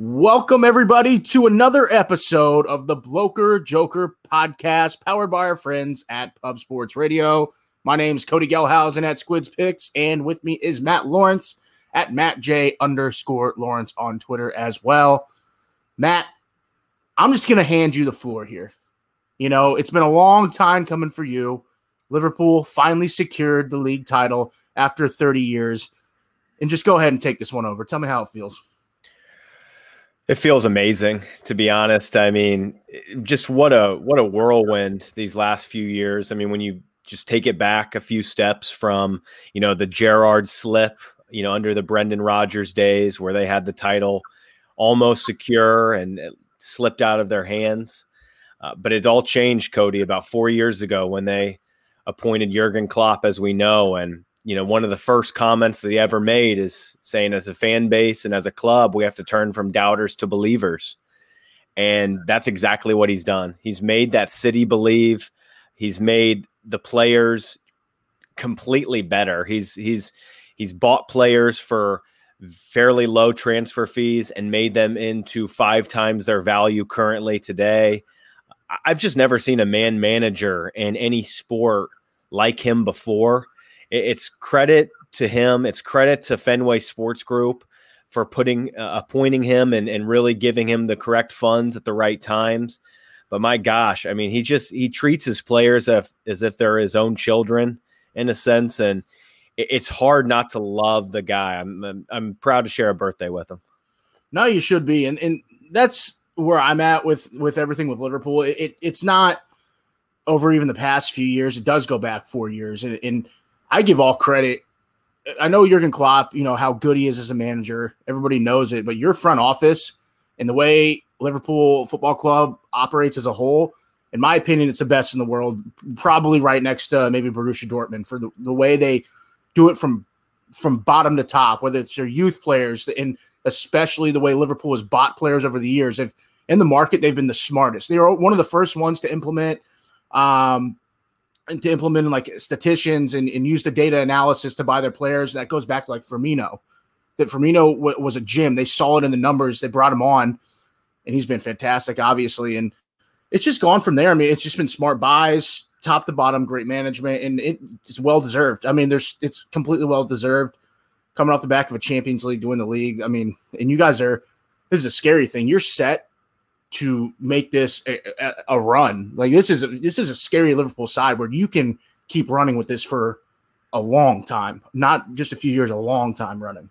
Welcome, everybody, to another episode of the Bloker Joker podcast, powered by our friends at Pub Sports Radio. My name is Cody Gelhausen at Squids Picks, and with me is Matt Lawrence at Matt J underscore Lawrence on Twitter as well. Matt, I'm just going to hand you the floor here. You know, it's been a long time coming for you. Liverpool finally secured the league title after 30 years. And just go ahead and take this one over. Tell me how it feels. It feels amazing, to be honest. I mean, just what a what a whirlwind these last few years. I mean, when you just take it back a few steps from you know the Gerrard slip, you know, under the Brendan Rodgers days where they had the title almost secure and slipped out of their hands. Uh, but it all changed, Cody, about four years ago when they appointed Jurgen Klopp, as we know, and you know, one of the first comments that he ever made is saying, as a fan base and as a club, we have to turn from doubters to believers. And that's exactly what he's done. He's made that city believe. He's made the players completely better. He's he's he's bought players for fairly low transfer fees and made them into five times their value currently today. I've just never seen a man manager in any sport like him before it's credit to him. It's credit to Fenway Sports Group for putting uh, appointing him and, and really giving him the correct funds at the right times. But my gosh, I mean, he just he treats his players as, as if they're his own children in a sense, and it's hard not to love the guy. I'm, I'm I'm proud to share a birthday with him. No, you should be, and and that's where I'm at with with everything with Liverpool. It, it it's not over even the past few years. It does go back four years, and, and I give all credit. I know Jurgen Klopp, you know how good he is as a manager. Everybody knows it, but your front office and the way Liverpool Football Club operates as a whole, in my opinion, it's the best in the world. Probably right next to maybe Borussia Dortmund for the, the way they do it from from bottom to top, whether it's their youth players and especially the way Liverpool has bought players over the years. They've in the market, they've been the smartest. They are one of the first ones to implement um, and to implement like statisticians and, and use the data analysis to buy their players. That goes back to like Firmino. That Firmino w- was a gym. They saw it in the numbers. They brought him on, and he's been fantastic, obviously. And it's just gone from there. I mean, it's just been smart buys, top to bottom, great management, and it, it's well deserved. I mean, there's it's completely well deserved. Coming off the back of a Champions League, doing the league. I mean, and you guys are. This is a scary thing. You're set to make this a, a, a, run. Like this is a, this is a scary Liverpool side where you can keep running with this for a long time, not just a few years, a long time running.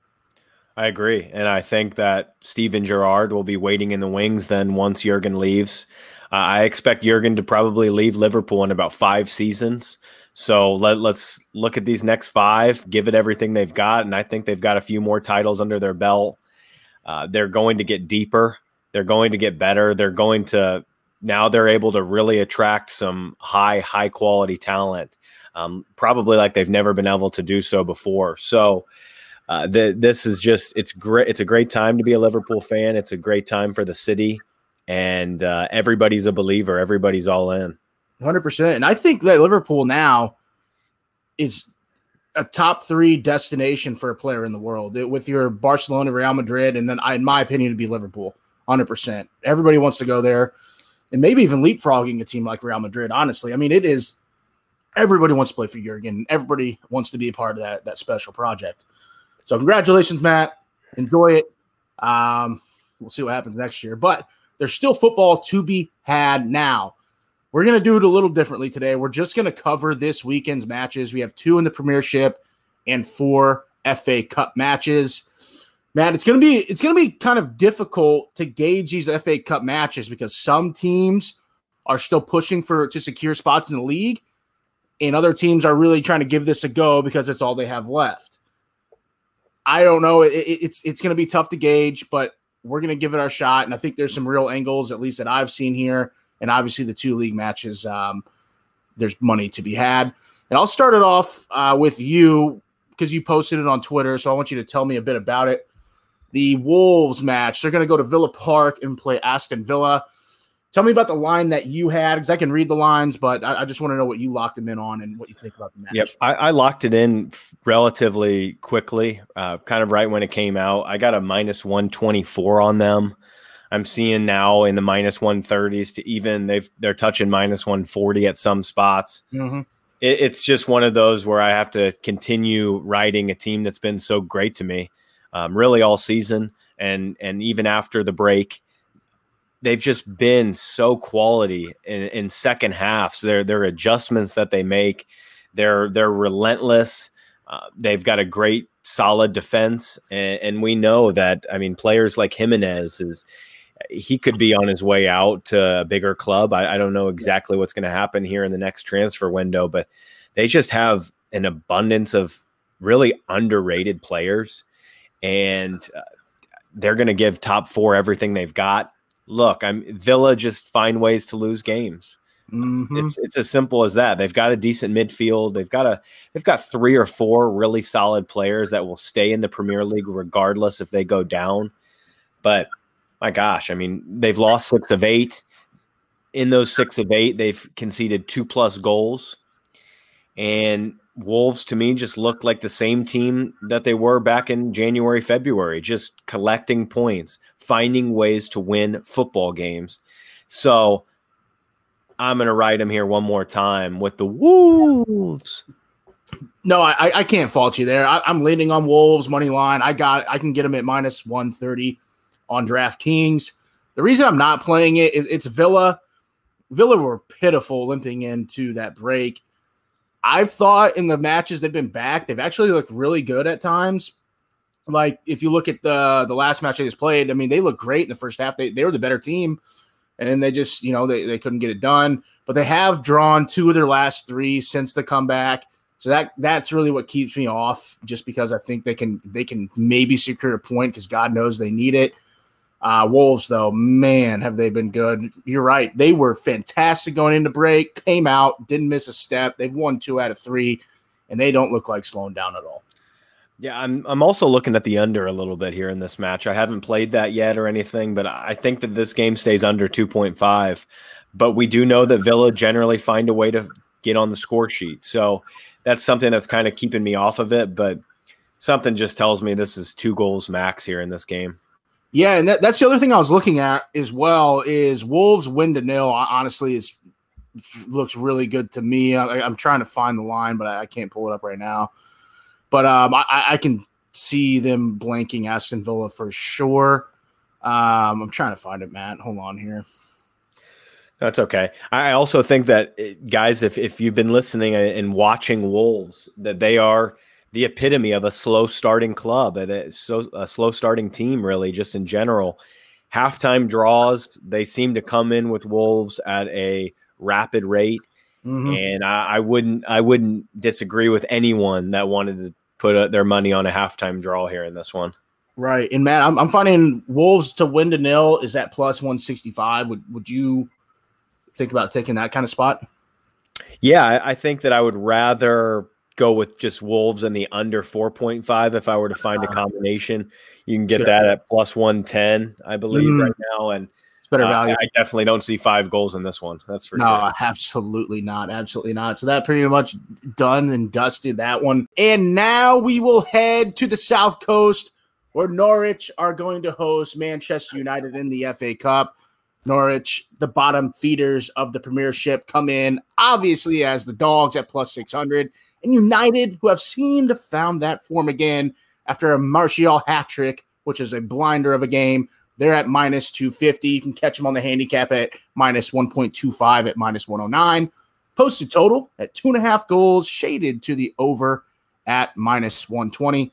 I agree, and I think that Steven Gerrard will be waiting in the wings. Then once Jurgen leaves, uh, I expect Jurgen to probably leave Liverpool in about five seasons. So let, let's look at these next five, give it everything they've got, and I think they've got a few more titles under their belt. Uh, they're going to get deeper they're going to get better. They're going to now they're able to really attract some high, high quality talent, um, probably like they've never been able to do so before. So, uh, the, this is just it's great. It's a great time to be a Liverpool fan. It's a great time for the city, and uh, everybody's a believer. Everybody's all in. Hundred percent. And I think that Liverpool now is a top three destination for a player in the world. It, with your Barcelona, Real Madrid, and then, I, in my opinion, to be Liverpool. 100%. Everybody wants to go there and maybe even leapfrogging a team like Real Madrid, honestly. I mean, it is everybody wants to play for Jurgen. Everybody wants to be a part of that, that special project. So, congratulations, Matt. Enjoy it. Um, we'll see what happens next year. But there's still football to be had now. We're going to do it a little differently today. We're just going to cover this weekend's matches. We have two in the Premiership and four FA Cup matches. Matt, it's gonna be it's gonna be kind of difficult to gauge these FA Cup matches because some teams are still pushing for to secure spots in the league, and other teams are really trying to give this a go because it's all they have left. I don't know. It, it's it's gonna be tough to gauge, but we're gonna give it our shot, and I think there's some real angles, at least that I've seen here, and obviously the two league matches. Um, there's money to be had, and I'll start it off uh, with you because you posted it on Twitter, so I want you to tell me a bit about it the Wolves match. They're going to go to Villa Park and play Aston Villa. Tell me about the line that you had because I can read the lines, but I, I just want to know what you locked them in on and what you think about the match. Yep, I, I locked it in relatively quickly, uh, kind of right when it came out. I got a minus one twenty four on them. I'm seeing now in the minus one thirties to even they've they're touching minus one forty at some spots. Mm-hmm. It, it's just one of those where I have to continue riding a team that's been so great to me, um, really all season and and even after the break they've just been so quality in, in second halves. Their their adjustments that they make, they're they're relentless. Uh, they've got a great solid defense, and, and, we know that. I mean, players like Jimenez is he could be on his way out to a bigger club. I, I don't know exactly what's going to happen here in the next transfer window, but they just have an abundance of really underrated players, and uh, they're going to give top four everything they've got look, I'm Villa just find ways to lose games. Mm-hmm. It's it's as simple as that. They've got a decent midfield. They've got a they've got three or four really solid players that will stay in the Premier League regardless if they go down. But my gosh, I mean, they've lost six of eight. In those six of eight, they've conceded two plus goals. And Wolves to me just look like the same team that they were back in January, February, just collecting points, finding ways to win football games. So I'm going to ride them here one more time with the Wolves. No, I, I can't fault you there. I, am leaning on Wolves money line. I got I can get them at minus 130 on DraftKings. The reason I'm not playing it, it it's Villa. Villa were pitiful limping into that break. I've thought in the matches they've been back, they've actually looked really good at times. Like if you look at the the last match they just played, I mean, they looked great in the first half. They they were the better team, and they just you know they, they couldn't get it done. But they have drawn two of their last three since the comeback. So that that's really what keeps me off, just because I think they can they can maybe secure a point because God knows they need it. Uh, Wolves, though, man, have they been good. You're right. They were fantastic going into break, came out, didn't miss a step. They've won two out of three, and they don't look like slowing down at all. Yeah, I'm I'm also looking at the under a little bit here in this match. I haven't played that yet or anything, but I think that this game stays under 2.5. But we do know that Villa generally find a way to get on the score sheet. So that's something that's kind of keeping me off of it, but something just tells me this is two goals max here in this game. Yeah, and that, that's the other thing I was looking at as well is Wolves win to nil. Honestly, is looks really good to me. I, am trying to find the line, but I, I, can't pull it up right now. But um, I, I, can see them blanking Aston Villa for sure. Um, I'm trying to find it, Matt. Hold on here. That's okay. I also think that eh, guys, if if you've been listening and watching Wolves, that they are the epitome of a slow starting club, a, so, a slow starting team, really, just in general. Halftime draws, they seem to come in with Wolves at a rapid rate. Mm-hmm. And I, I, wouldn't I wouldn't disagree with anyone that wanted to put a, their money on a halftime draw here in this one. Right. And Matt, I'm, I'm finding Wolves to win to nil is at plus 165. Would would you think about taking that kind of spot? Yeah, I, I think that I would rather go with just Wolves and the under 4.5 if I were to find a uh-huh. combination. You can get sure. that at plus 110, I believe, mm. right now. And it's better uh, value. I definitely don't see five goals in this one. That's for no, sure. absolutely not. Absolutely not. So that pretty much done and dusted that one. And now we will head to the South Coast where Norwich are going to host Manchester United in the FA Cup. Norwich, the bottom feeders of the Premiership, come in obviously as the dogs at plus 600 and United, who have seemed to found that form again after a Martial hat trick, which is a blinder of a game. They're at minus 250. You can catch them on the handicap at minus 1.25 at minus 109. Posted total at two and a half goals, shaded to the over at minus 120.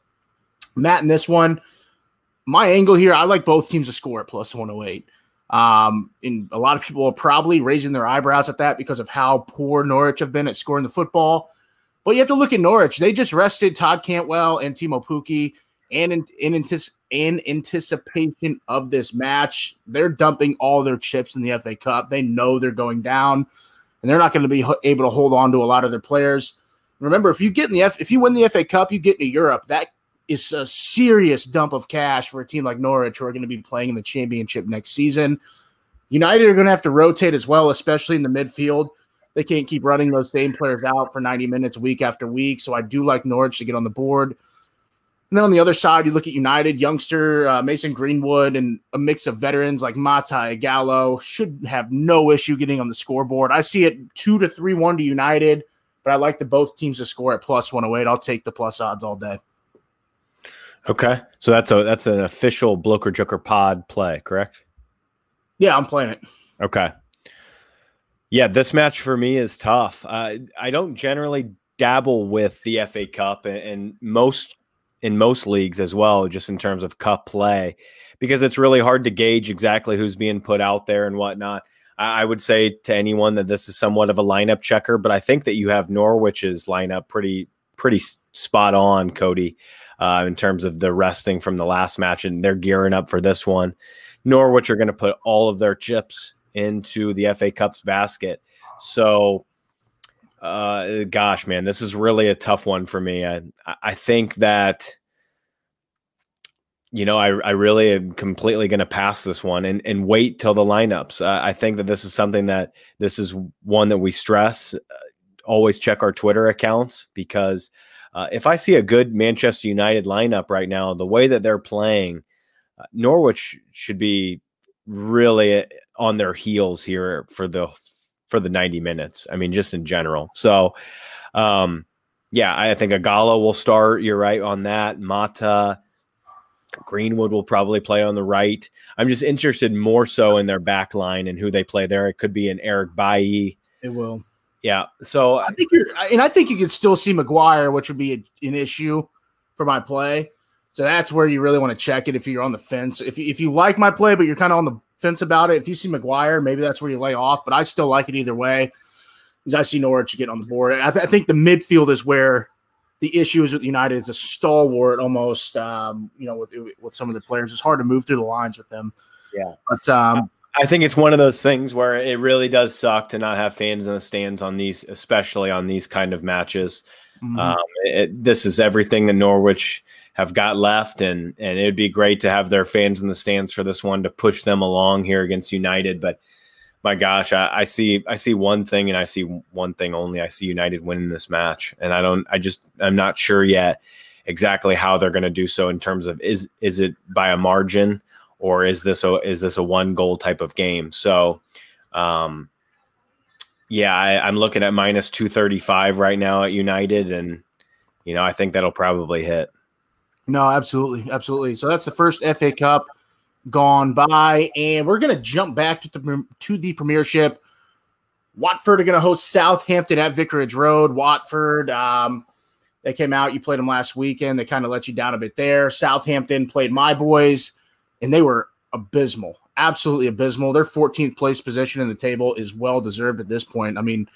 Matt, in this one, my angle here, I like both teams to score at plus 108. Um, and a lot of people are probably raising their eyebrows at that because of how poor Norwich have been at scoring the football. But you have to look at Norwich. They just rested Todd Cantwell and Teemu Pukki, and in, in, in anticipation of this match, they're dumping all their chips in the FA Cup. They know they're going down, and they're not going to be able to hold on to a lot of their players. Remember, if you get in the F, if you win the FA Cup, you get into Europe. That is a serious dump of cash for a team like Norwich, who are going to be playing in the championship next season. United are going to have to rotate as well, especially in the midfield. They can't keep running those same players out for 90 minutes week after week. So I do like Norwich to get on the board. And then on the other side, you look at United, youngster uh, Mason Greenwood, and a mix of veterans like Mata, Ighalo should have no issue getting on the scoreboard. I see it two to three one to United, but I like the both teams to score at plus one hundred eight. I'll take the plus odds all day. Okay, so that's a that's an official Bloker Joker Pod play, correct? Yeah, I'm playing it. Okay. Yeah, this match for me is tough. Uh, I don't generally dabble with the FA Cup and, and most in most leagues as well, just in terms of cup play, because it's really hard to gauge exactly who's being put out there and whatnot. I, I would say to anyone that this is somewhat of a lineup checker, but I think that you have Norwich's lineup pretty pretty spot on, Cody, uh, in terms of the resting from the last match, and they're gearing up for this one. Norwich are going to put all of their chips into the FA Cup's basket. So, uh, gosh, man, this is really a tough one for me. I, I think that, you know, I, I really am completely going to pass this one and, and wait till the lineups. Uh, I think that this is something that this is one that we stress. Uh, always check our Twitter accounts because uh, if I see a good Manchester United lineup right now, the way that they're playing, uh, Norwich should be really uh, on their heels here for the for the 90 minutes. I mean, just in general. So, um, yeah, I think Ighalo will start. You're right on that. Mata, Greenwood will probably play on the right. I'm just interested more so in their back line and who they play there. It could be an Eric Bailly. It will. Yeah. So I think you're, and I think you could still see Maguire, which would be a, an issue for my play. So that's where you really want to check it if you're on the fence. If, if you like my play, but you're kind of on the fence about it, if you see Maguire, maybe that's where you lay off. But I still like it either way. because I see Norwich get on the board, I, th- I, think the midfield is where the issue is with United. It's a stalwart almost. Um, you know, with with some of the players, it's hard to move through the lines with them. Yeah, but um, I think it's one of those things where it really does suck to not have fans in the stands on these, especially on these kind of matches. Mm-hmm. Um, it, this is everything that Norwich have got left, and and it'd be great to have their fans in the stands for this one to push them along here against United. But my gosh, I, I see I see one thing, and I see one thing only. I see United winning this match, and I don't. I just I'm not sure yet exactly how they're going to do so in terms of is is it by a margin or is this a is this a one goal type of game? So. Um, yeah, I, am looking at minus 235 right now at United, and you know I think that'll probably hit. No, absolutely, absolutely. So that's the first FA Cup gone by, and we're gonna jump back to the to the Premiership. Watford are gonna host Southampton at Vicarage Road. Watford, um, they came out. You played them last weekend. They kind of let you down a bit there. Southampton played my boys, and they were abysmal, absolutely abysmal. Their 14th place position in the table is well deserved at this point. I mean,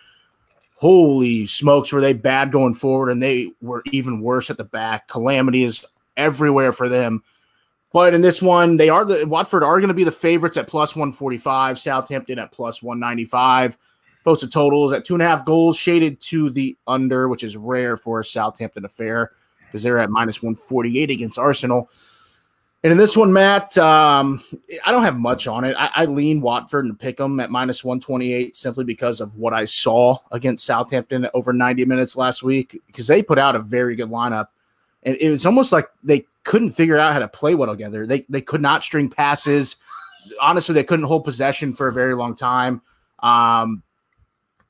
holy smokes, were they bad going forward, and they were even worse at the back. Calamity is everywhere for them. But in this one, they are the Watford are going to be the favorites at plus 145, Southampton at plus 195. Posted totals at two and a half goals, shaded to the under, which is rare for a Southampton affair because they're at minus 148 against Arsenal. And in this one, Matt, um, I don't have much on it. I, I lean Watford and pick them at minus 128 simply because of what I saw against Southampton over 90 minutes last week because they put out a very good lineup and it was almost like they couldn't figure out how to play well together. They they could not string passes. Honestly, they couldn't hold possession for a very long time. Um,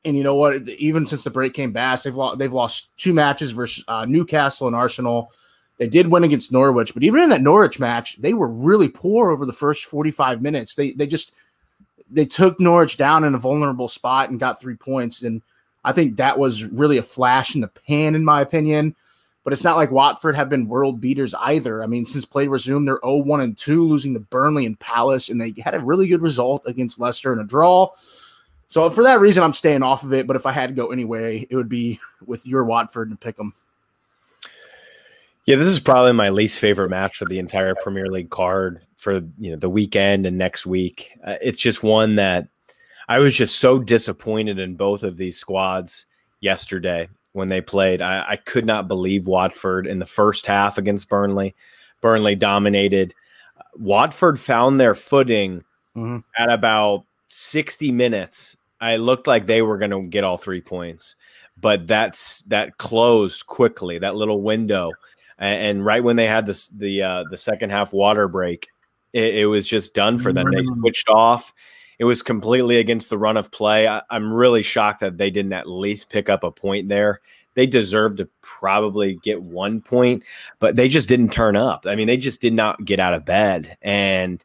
and you know what? Even since the break came back, they've lost they've lost two matches versus uh, Newcastle and Arsenal. They did win against Norwich, but even in that Norwich match, they were really poor over the first 45 minutes. They they just they took Norwich down in a vulnerable spot and got three points. And I think that was really a flash in the pan, in my opinion but it's not like Watford have been world beaters either. I mean, since play resumed, they're 0 1 and 2, losing to Burnley and Palace, and they had a really good result against Leicester in a draw. So for that reason, I'm staying off of it. But if I had to go anyway, it would be with your Watford and pick them. Yeah, this is probably my least favorite match of the entire Premier League card for you know the weekend and next week. Uh, it's just one that I was just so disappointed in both of these squads yesterday when they played. I, I, could not believe Watford in the first half against Burnley. Burnley dominated. Watford found their footing mm-hmm. at about 60 minutes, I looked like they were going to get all three points, but that's that closed quickly. That little window, and, and right when they had this the uh, the second half water break, it, it was just done for them. They mm. switched off. It was completely against the run of play. I, I'm really shocked that they didn't at least pick up a point there they deserve to probably get one point, but they just didn't turn up. I mean, they just did not get out of bed. And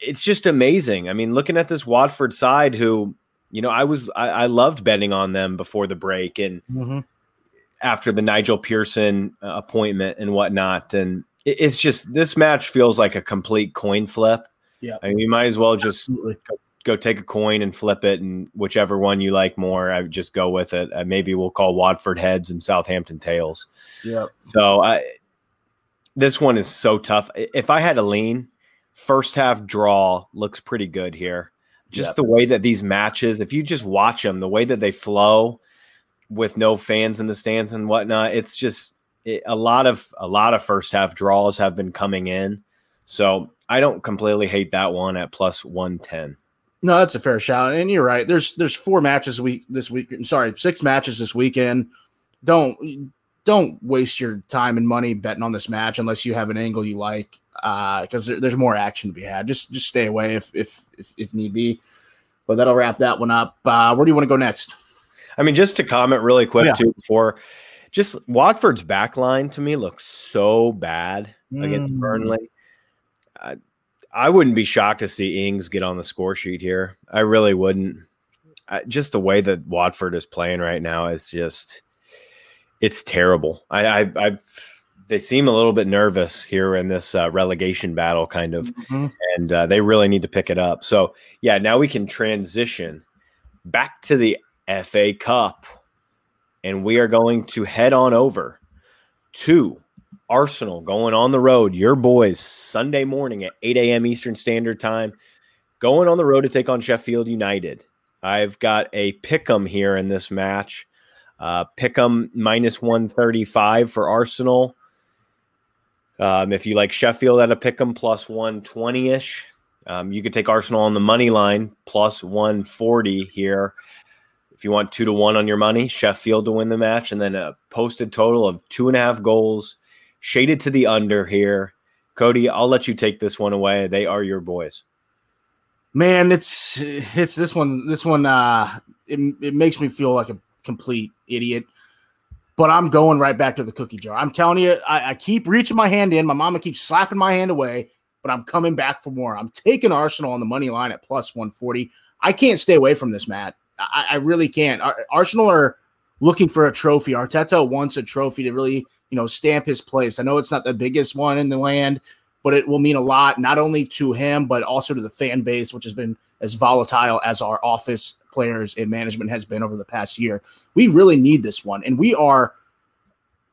it's just amazing. I mean, looking at this Watford side, who, you know, I was, I, I loved betting on them before the break and mm-hmm. after the Nigel Pearson uh, appointment and whatnot. And it, it's just, this match feels like a complete coin flip. Yeah. I mean, you might as well just Absolutely go take a coin and flip it, and whichever one you like more, I would just go with it. Uh, maybe we'll call Watford heads and Southampton tails. Yeah. So I, this one is so tough. If I had a lean, first half draw looks pretty good here. Just yep. the way that these matches, if you just watch them, the way that they flow with no fans in the stands and whatnot, it's just it, a lot of a lot of first half draws have been coming in. So I don't completely hate that one at plus one ten. No, that's a fair shout, and you're right. There's there's four matches week this week. Sorry, six matches this weekend. Don't don't waste your time and money betting on this match unless you have an angle you like, because uh, there, there's more action to be had. Just just stay away if if if, if need be. But that'll wrap that one up. Uh, where do you want to go next? I mean, just to comment really quick yeah. too before, just Watford's back line to me looks so bad mm. against Burnley. Uh, I wouldn't be shocked to see Ings get on the score sheet here. I really wouldn't. I, just the way that Watford is playing right now is just it's terrible. I, I, I they seem a little bit nervous here in this uh, relegation battle, kind of, mm-hmm. and uh, they really need to pick it up. So yeah, now we can transition back to the FA Cup, and we are going to head on over to Arsenal going on the road, your boys, Sunday morning at 8 a.m. Eastern Standard Time, going on the road to take on Sheffield United. I've got a pick 'em here in this match. Uh, pick 'em minus 135 for Arsenal. Um, if you like Sheffield at a pick 'em plus 120 ish, um, you could take Arsenal on the money line plus 140 here. If you want two to one on your money, Sheffield to win the match, and then a posted total of two and a half goals shaded to the under here. Cody, I'll let you take this one away. They are your boys. Man, it's it's this one. This one, uh, it, it makes me feel like a complete idiot. But I'm going right back to the cookie jar. I'm telling you, I, I keep reaching my hand in. My mama keeps slapping my hand away, but I'm coming back for more. I'm taking Arsenal on the money line at plus 140. I can't stay away from this, Matt. I, I really can't. Arsenal are looking for a trophy. Arteta wants a trophy to really you know, stamp his place. I know it's not the biggest one in the land, but it will mean a lot, not only to him, but also to the fan base, which has been as volatile as our office players and management has been over the past year. We really need this one. And we are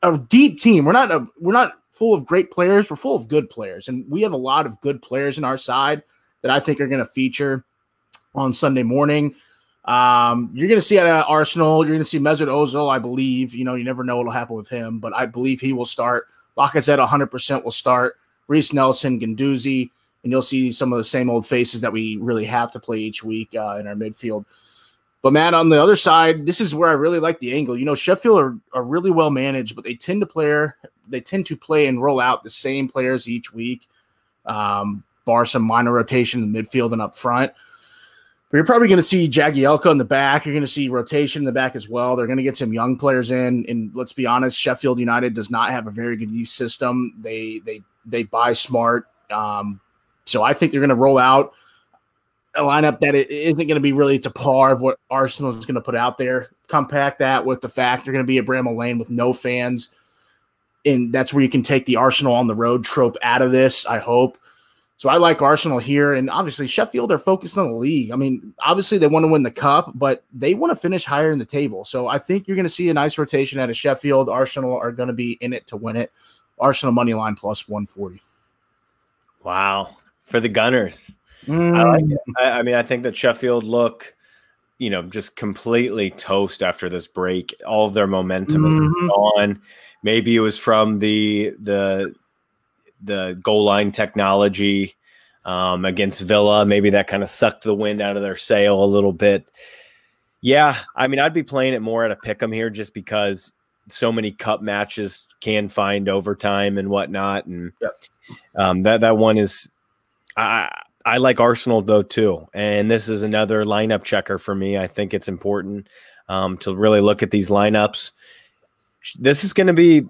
a deep team. We're not a we're not full of great players, we're full of good players. And we have a lot of good players in our side that I think are going to feature on Sunday morning. Um, you're going to see at Arsenal, you're going to see Mesut Ozil, I believe. You know, you never know what'll happen with him, but I believe he will start. Lacazette 100% will start. Reiss Nelson, Guendouzi, and you'll see some of the same old faces that we really have to play each week uh, in our midfield. But man, on the other side, this is where I really like the angle. You know, Sheffield are, are really well managed, but they tend to play they tend to play and roll out the same players each week, um, bar some minor rotation in the midfield and up front. But you're probably going to see Jagielka in the back. You're going to see rotation in the back as well. They're going to get some young players in. And let's be honest, Sheffield United does not have a very good youth system. They they they buy smart. Um, so I think they're going to roll out a lineup that isn't going to be really to par of what Arsenal is going to put out there. Compact that with the fact they're going to be at Bramall Lane with no fans. And that's where you can take the Arsenal on the road trope out of this, I hope. So I like Arsenal here. And obviously, Sheffield are focused on the league. I mean, obviously, they want to win the cup, but they want to finish higher in the table. So I think you're going to see a nice rotation out of Sheffield. Arsenal are going to be in it to win it. Arsenal money line plus 140. Wow. For the Gunners. Mm. I like it. I, I mean, I think that Sheffield look you know, just completely toast after this break. All of their momentum mm-hmm. is gone. Maybe it was from the the the goal line technology. um, against Villa. Maybe that kind of sucked the wind out of their sail a little bit. Yeah, I mean, I'd be playing it more at a pick 'em here just because so many cup matches can find overtime and whatnot, and yep. um, that that one is. I I like Arsenal though too, and this is another lineup checker for me. I think it's important um, to really look at these lineups. This is going to be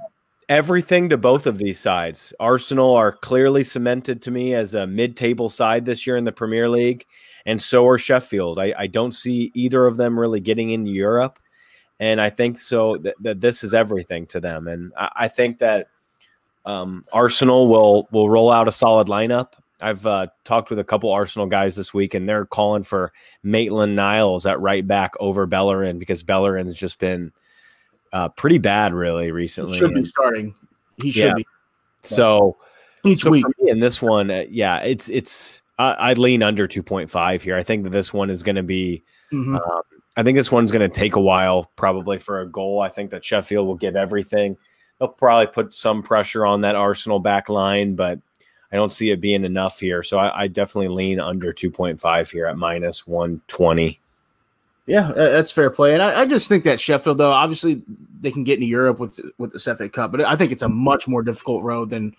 everything to both of these sides. Arsenal are clearly cemented to me as a mid-table side this year in the Premier League, and so are Sheffield. I, I don't see either of them really getting into Europe, and I think so that, that this is everything to them. And I, I think that um, Arsenal will will roll out a solid lineup. I've uh, talked with a couple Arsenal guys this week, and they're calling for Maitland Niles at right back over Bellerin because Bellerin's just been uh, pretty bad, really, recently. He should be starting. He should yeah. be. So each so week in this one, uh, yeah, it's it's. I, would lean under two point five here. I think that this one is going to be. Mm-hmm. Um, I think this one's going to take a while, probably for a goal. I think that Sheffield will give everything. They'll probably put some pressure on that Arsenal back line, but I don't see it being enough here. So I, I definitely lean under 2.5 here at minus 120. Yeah, that's fair play, and I, I, just think that Sheffield, though, obviously they can get into Europe with with the FA Cup, but I think it's a much more difficult road than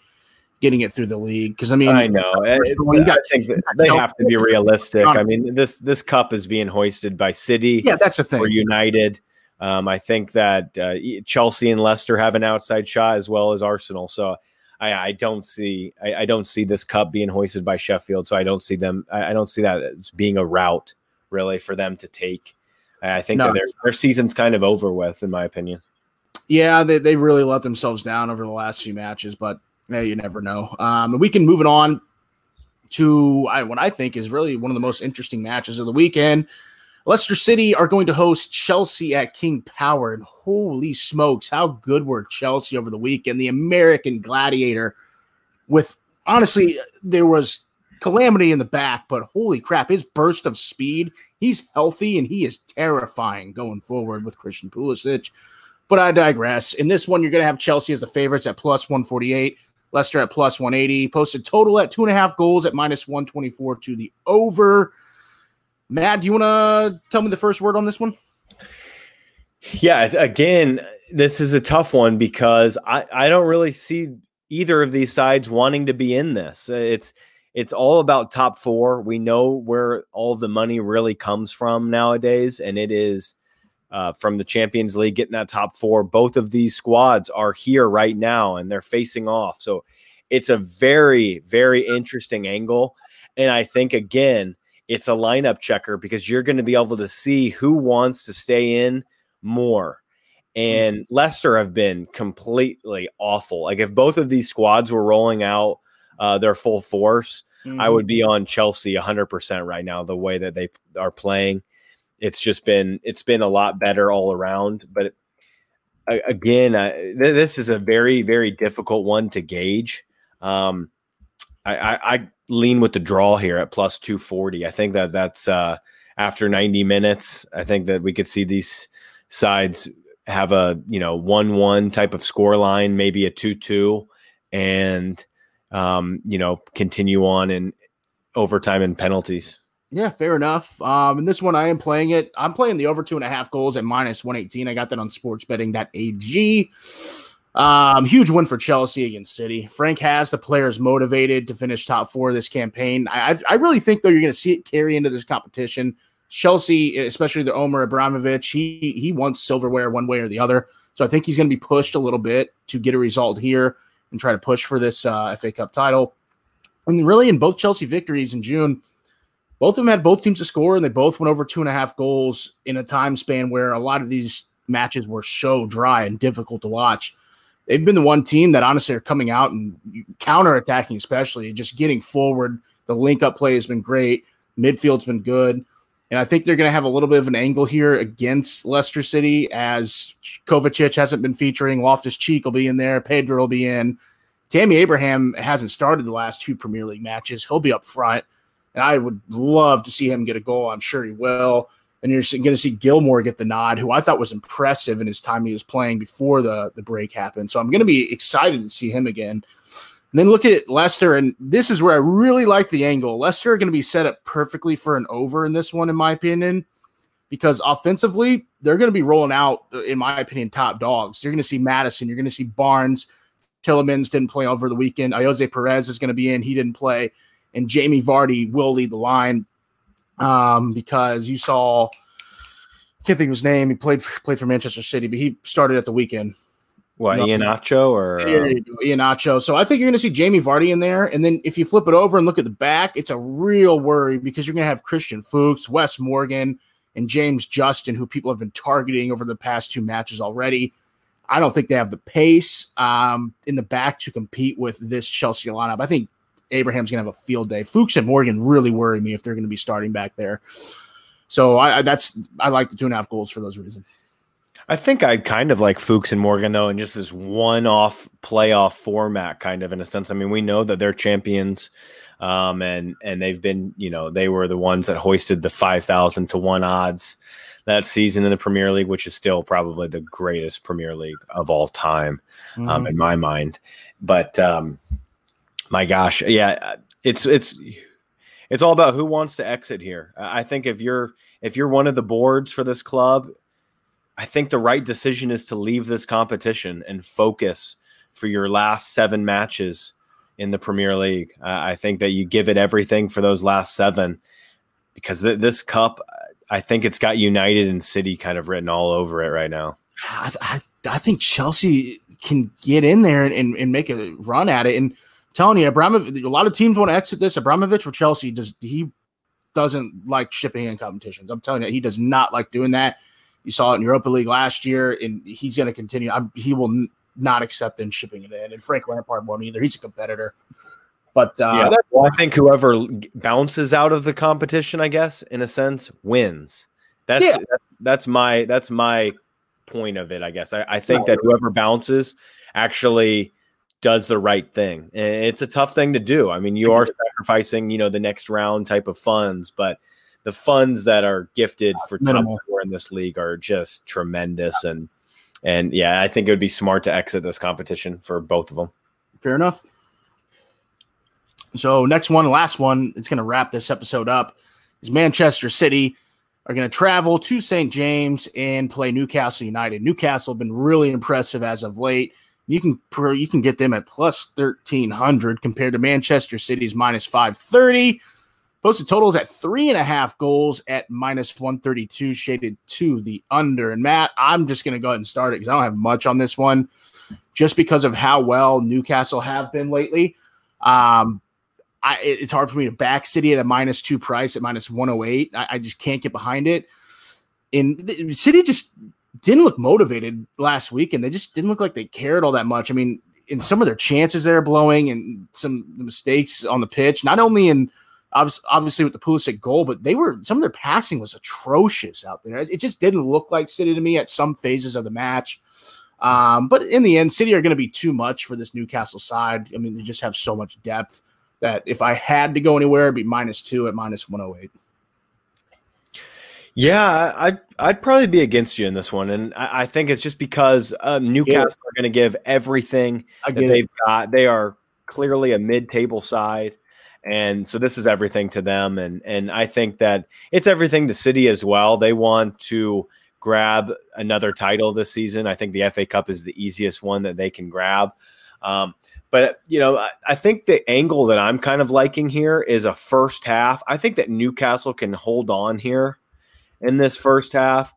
getting it through the league. Because I mean, I know it, got, I think they have to be realistic. I mean, this this cup is being hoisted by City. Yeah, that's the thing. Or United. Um, I think that uh, Chelsea and Leicester have an outside shot as well as Arsenal. So I, I don't see I, I, don't see this cup being hoisted by Sheffield. So I don't see them. I, I don't see that as being a route really for them to take. I think no. their their season's kind of over with, in my opinion. Yeah, they they really let themselves down over the last few matches, but hey, you never know. Um, we can move it on to I, what I think is really one of the most interesting matches of the weekend. Leicester City are going to host Chelsea at King Power. And holy smokes, how good were Chelsea over the weekend? The American Gladiator, with honestly, there was calamity in the back, but holy crap, his burst of speed, he's healthy and he is terrifying going forward with Christian Pulisic. But I digress. In this one, you're going to have Chelsea as the favorites at plus 148, Leicester at plus 180, posted total at two and a half goals at minus 124 to the over. Matt, do you want to tell me the first word on this one? Yeah, again, this is a tough one because I, I don't really see either of these sides wanting to be in this. It's it's all about top four. We know where all the money really comes from nowadays, and it is uh, from the Champions League getting that top four. Both of these squads are here right now, and they're facing off. So it's a very very interesting angle, and I think again it's a lineup checker because you're going to be able to see who wants to stay in more. And mm-hmm. Leicester have been completely awful. Like if both of these squads were rolling out uh, their full force, mm-hmm. I would be on Chelsea 100% right now. The way that they are playing, it's just been it's been a lot better all around. But again, uh, th- this is a very very difficult one to gauge. Um, I, I, I lean with the draw here at plus 240. I think that that's uh, after 90 minutes. I think that we could see these sides have a you know one one type of score line, maybe a two two, and um, you know continue on in overtime and penalties. Yeah, fair enough. Um, and this one I am playing it. I'm playing the over two and a half goals at minus 118. I got that on sportsbetting.ag. Um, huge win for Chelsea against City. Frank has the players motivated to finish top four this campaign. I, I really think though you're going to see it carry into this competition. Chelsea, especially the Roman Abramovich, he he wants silverware one way or the other. So I think he's going to be pushed a little bit to get a result here and try to push for this uh, FA Cup title. And really, in both Chelsea victories in June, both of them had both teams to score, and they both went over two and a half goals in a time span where a lot of these matches were so dry and difficult to watch they've been the one team that honestly are coming out and counter attacking, especially just getting forward. The link up play has been great. Midfield's been good. And I think they're going to have a little bit of an angle here against Leicester City as Kovacic hasn't been featuring. Loftus Cheek will be in there. Pedro will be in. Tammy Abraham hasn't started the last two Premier League matches. He'll be up front. And I would love to see him get a goal. I'm sure he will and you're going to see Gilmour get the nod, who I thought was impressive in his time he was playing before the the break happened. So I'm going to be excited to see him again. And then look at Leicester, and this is where I really like the angle. Leicester are going to be set up perfectly for an over in this one, in my opinion, because offensively, they're going to be rolling out, in my opinion, top dogs. You're going to see Maddison, you're going to see Barnes, Tielemans didn't play over the weekend. Ayoze Perez is going to be in, he didn't play, and Jamie Vardy will lead the line um, because you saw, can't think of his name. He played played for Manchester City, but he started at the weekend. What no. Iheanacho or uh... Iheanacho? So I think you're going to see Jamie Vardy in there, and then if you flip it over and look at the back, it's a real worry because you're going to have Christian Fuchs, Wes Morgan, and James Justin, who people have been targeting over the past two matches already. I don't think they have the pace um, in the back to compete with this Chelsea lineup. I think Abraham's going to have a field day. Fuchs and Morgan really worry me if they're going to be starting back there. So I, I that's I like the two and a half goals for those reasons. I think I kind of like Fuchs and Morgan though, in just this one-off playoff format, kind of in a sense. I mean, we know that they're champions, um, and and they've been, you know, they were the ones that hoisted the five thousand to one odds that season in the Premier League, which is still probably the greatest Premier League of all time, um, mm-hmm. in my mind. But um, my gosh, yeah, it's it's it's all about who wants to exit here. I think if you're if you're one of the boards for this club, I think the right decision is to leave this competition and focus for your last seven matches in the Premier League. Uh, I think that you give it everything for those last seven because th- this cup, I think it's got United and City kind of written all over it right now. I, I, I think Chelsea can get in there and, and, and make a run at it. And you, Abramovich, a lot of teams want to exit this. Abramovich for Chelsea does he doesn't like shipping in competitions. I'm telling you, he does not like doing that. You saw it in Europa League last year, and he's going to continue. I'm, he will n- not accept in shipping it in, and Frank Lampard won't either. He's a competitor. But uh, yeah, well, I think whoever bounces out of the competition, I guess, in a sense, wins. That's yeah. that's my that's my point of it. I guess I, I think that whoever bounces actually does the right thing. And it's a tough thing to do. I mean, you are sacrificing, you know, the next round type of funds, but the funds that are gifted for top four in this league are just tremendous. And and yeah, I think it would be smart to exit this competition for both of them. Fair enough. So next one, last one, it's going to wrap this episode up. Is Manchester City are going to travel to St. James and play Newcastle United. Newcastle have been really impressive as of late. You can you can get them at plus thirteen hundred compared to Manchester City's minus five thirty. Posted totals at three and a half goals at minus 132, shaded to the under. And Matt, I'm just going to go ahead and start it because I don't have much on this one just because of how well Newcastle have been lately. Um, I, it's hard for me to back City at a minus two price at minus 108. I, I just can't get behind it. And City just didn't look motivated last week, and they just didn't look like they cared all that much. I mean, in some of their chances they're blowing and some mistakes on the pitch, not only in obviously with the Pulisic goal, but they were some of their passing was atrocious out there. It just didn't look like City to me at some phases of the match. Um, but in the end, City are going to be too much for this Newcastle side. I mean, they just have so much depth that if I had to go anywhere, it'd be minus two at minus 108. Yeah, I'd I'd probably be against you in this one, and I, I think it's just because uh, Newcastle are going to give everything that they've it. got. They are clearly a mid-table side, and so this is everything to them. And and I think that it's everything to City as well. They want to grab another title this season. I think the FA Cup is the easiest one that they can grab. Um, but you know, I, I, think the angle that I'm kind of liking here is a first half. I think that Newcastle can hold on here in this first half.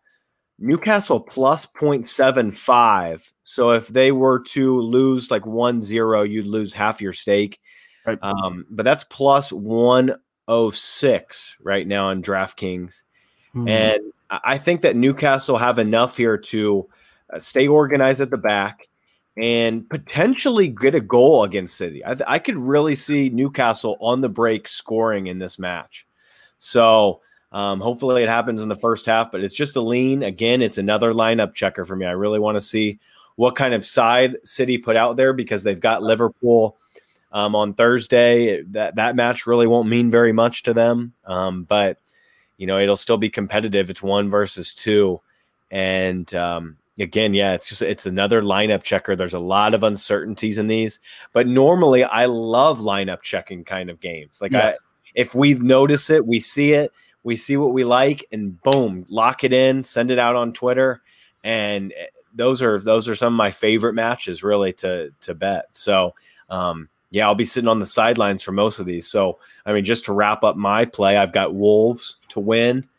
Newcastle plus 0.75. So if they were to lose like 1 0, you'd lose half your stake. Right. Um, but that's plus 106 right now on DraftKings. Hmm. And I think that Newcastle have enough here to uh, stay organized at the back and potentially get a goal against City. I, I could really see Newcastle on the break scoring in this match. So um, hopefully it happens in the first half, but it's just a lean. Again, it's another lineup checker for me. I really want to see what kind of side City put out there because they've got Liverpool um, on Thursday. That that match really won't mean very much to them, um, but you know it'll still be competitive. It's one versus two, and um, again, yeah, it's just it's another lineup checker. There's a lot of uncertainties in these, but normally I love lineup checking kind of games. Like I, if we notice it, we see it, we see what we like, and boom, lock it in, send it out on Twitter, and eh, those are those are some of my favorite matches really to to bet. So. Um, yeah, I'll be sitting on the sidelines for most of these. So, I mean, just to wrap up my play, I've got Wolves to win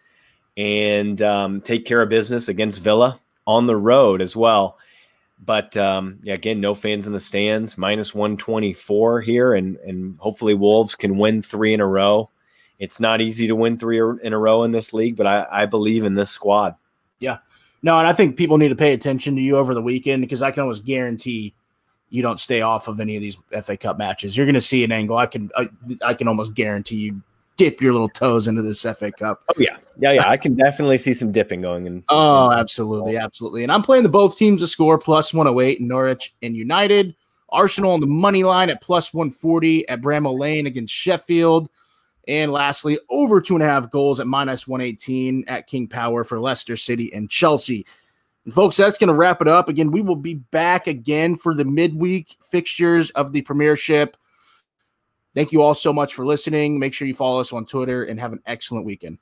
and um, take care of business against Villa on the road as well. But um, yeah, again, no fans in the stands, minus 124 here, and and hopefully Wolves can win three in a row. It's not easy to win three in a row in this league, but I, I believe in this squad. Yeah, no, and I think people need to pay attention to you over the weekend because I can almost guarantee you don't stay off of any of these FA Cup matches. You're going to see an angle. I can I, I can almost guarantee you dip your little toes into this FA Cup. Oh yeah, yeah, yeah. I can definitely see some dipping going in. Oh, absolutely, absolutely. And I'm playing the both teams to score plus 108 in Norwich and United. Arsenal on the money line at plus 140 at Bramall Lane against Sheffield. And lastly, over two and a half goals at minus 118 at King Power for Leicester City and Chelsea. And folks, that's going to wrap it up. Again, we will be back again for the midweek fixtures of the Premiership. Thank you all so much for listening. Make sure you follow us on Twitter and have an excellent weekend.